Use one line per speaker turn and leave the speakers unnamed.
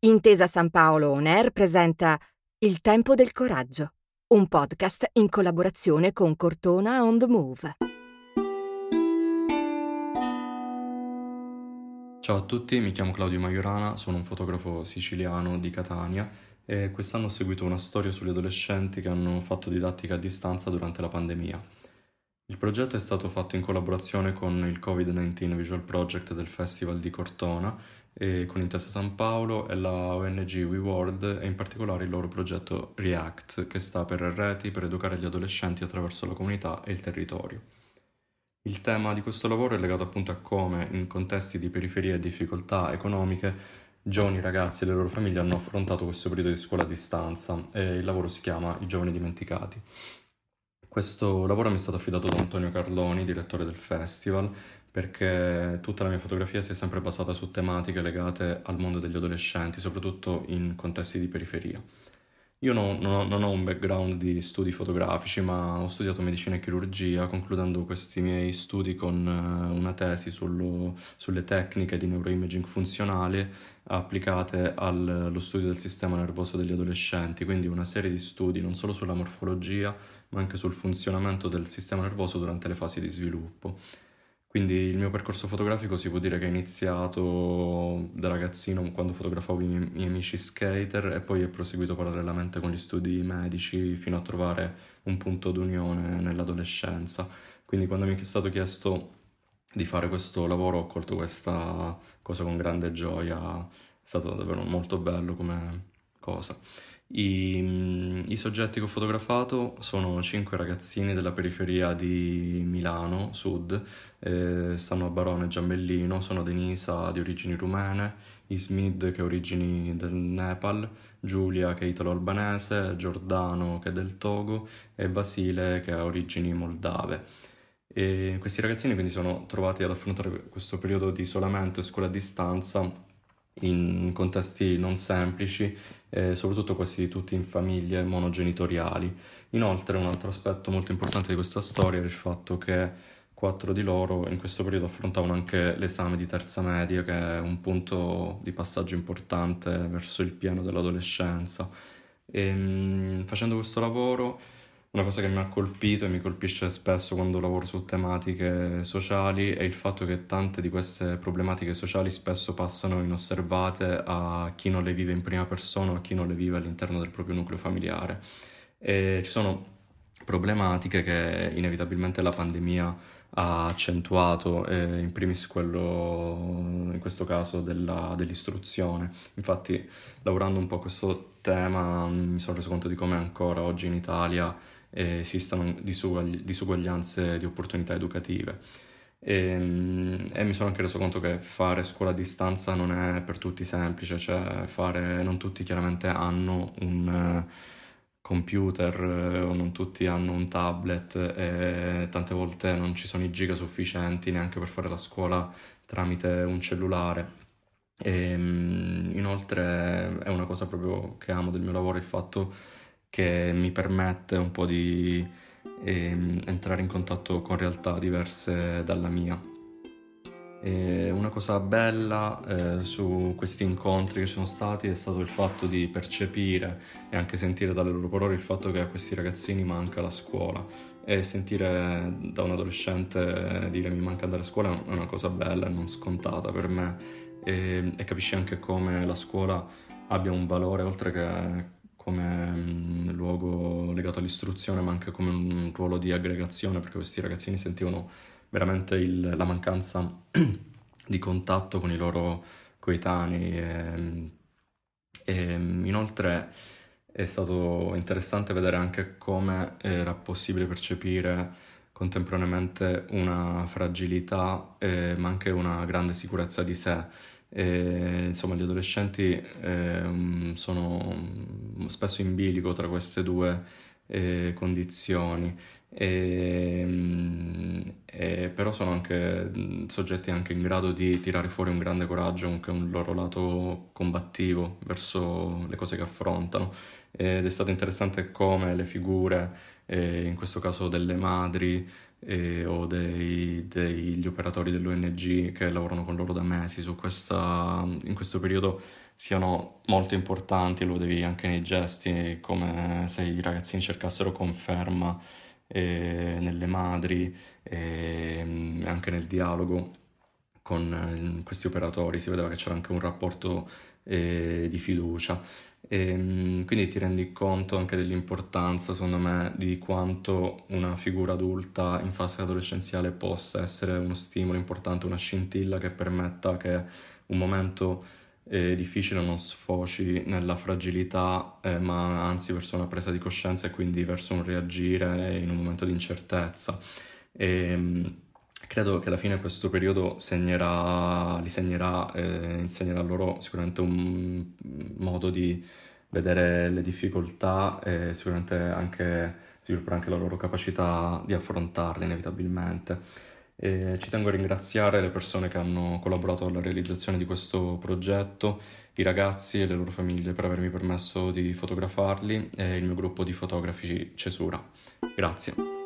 Intesa San Paolo On Air presenta Il tempo del coraggio, un podcast in collaborazione con Cortona on the Move.
Ciao a tutti, mi chiamo Claudio Maiorana, sono un fotografo siciliano di Catania e quest'anno ho seguito una storia sugli adolescenti che hanno fatto didattica a distanza durante la pandemia. Il progetto è stato fatto in collaborazione con il Covid-19 Visual Project del Festival di Cortona e con Intesa San Paolo e la ONG WeWorld e in particolare il loro progetto REACT che sta per Reti per educare gli adolescenti attraverso la comunità e il territorio. Il tema di questo lavoro è legato appunto a come in contesti di periferia e difficoltà economiche giovani ragazzi e le loro famiglie hanno affrontato questo periodo di scuola a distanza e il lavoro si chiama I giovani dimenticati. Questo lavoro mi è stato affidato da Antonio Carloni, direttore del festival, perché tutta la mia fotografia si è sempre basata su tematiche legate al mondo degli adolescenti, soprattutto in contesti di periferia. Io non, non, ho, non, ho, un background di studi fotografici, ma ho studiato medicina e chirurgia, concludendo questi miei studi con uh, una tesi sullo, sulle tecniche di neuroimaging funzionale applicate allo studio del sistema nervoso degli adolescenti, quindi una serie di studi non solo sulla morfologia, ma anche sul funzionamento del sistema nervoso durante le fasi di sviluppo. Quindi il mio percorso fotografico si può dire che è iniziato da ragazzino quando fotografavo i miei amici skater e poi è proseguito parallelamente con gli studi medici fino a trovare un punto d'unione nell'adolescenza. Quindi quando mi è stato chiesto di fare questo lavoro ho colto questa cosa con grande gioia, è stato davvero molto bello come cosa. I, I, soggetti che ho fotografato sono cinque ragazzini della periferia di Milano, sud, eh, stanno a Barone e Giambellino, sono Denisa di origini rumene, Ismid che ha origini del Nepal, Giulia che è italo-albanese, Giordano che è del Togo e Vasile che ha origini moldave. E questi ragazzini quindi sono trovati ad affrontare questo periodo di isolamento e scuola a distanza in contesti non semplici, eh, soprattutto quasi tutti in famiglie monogenitoriali. Inoltre un altro aspetto molto importante di questa storia è il fatto che quattro di loro in questo periodo affrontavano anche l'esame di terza media, che è un punto di passaggio importante verso il pieno dell'adolescenza. E, ehm, facendo questo lavoro una cosa che mi ha colpito e mi colpisce spesso quando lavoro su tematiche sociali è il fatto che tante di queste problematiche sociali spesso passano inosservate a chi non le vive in prima persona o a chi non le vive all'interno del proprio nucleo familiare. E ci sono problematiche che inevitabilmente la pandemia ha accentuato, eh, in primis quello, in questo caso, della, dell'istruzione. Infatti, lavorando un po' a questo tema, mi sono reso conto di come ancora oggi in Italia eh, esistano disuguaglianze di opportunità educative. E, ehm, e, mi sono anche reso conto che fare scuola a distanza non è per tutti semplice, cioè fare, non tutti chiaramente hanno un uh, computer uh, o non tutti hanno un tablet e tante volte non ci sono i giga sufficienti neanche per fare la scuola tramite un cellulare. E, um, inoltre è una cosa proprio che amo del mio lavoro il fatto che mi permette un po' di eh, entrare in contatto con realtà diverse dalla mia. E una cosa bella eh, su questi incontri che ci sono stati è stato il fatto di percepire e anche sentire dalle loro parole il fatto che a questi ragazzini manca la scuola e sentire da un adolescente dire mi manca andare a scuola è una cosa bella e non scontata per me e, e capisci anche come la scuola abbia un valore oltre che come un luogo legato all'istruzione, ma anche come un ruolo di aggregazione, perché questi ragazzini sentivano veramente il, la mancanza di contatto con i loro coetanei. E, e, inoltre è stato interessante vedere anche come era possibile percepire contemporaneamente una fragilità, eh, ma anche una grande sicurezza di sé e, insomma, gli adolescenti eh, sono spesso in bilico tra queste due eh, condizioni, e, e, però sono anche soggetti anche in grado di tirare fuori un grande coraggio, anche un loro lato combattivo verso le cose che affrontano. Ed è stato interessante come le figure, eh, in questo caso delle madri, eh, o dei, degli operatori dell'ONG che lavorano con loro da mesi questa, in questo periodo siano molto importanti, lo vedevi anche nei gesti, come se i ragazzini cercassero conferma eh, nelle madri e mm, anche nel dialogo con eh, questi operatori, si vedeva che c'era anche un rapporto eh, di fiducia. E, mm, quindi ti rendi conto anche dell'importanza, secondo me, di quanto una figura adulta in fase adolescenziale possa essere uno stimolo importante, una scintilla che permetta che un momento eh, difficile non sfoci nella fragilità, eh, ma anzi verso una presa di coscienza e quindi verso un reagire in un momento di incertezza. E, mm, credo che alla fine questo periodo segnerà, li segnerà, eh, insegnerà loro sicuramente un modo di vedere le difficoltà e sicuramente anche svilupperà anche la loro capacità di affrontarle inevitabilmente. E ci tengo a ringraziare le persone che hanno collaborato alla realizzazione di questo progetto, i ragazzi e le loro famiglie per avermi permesso di fotografarli e il mio gruppo di fotografi Cesura. Grazie.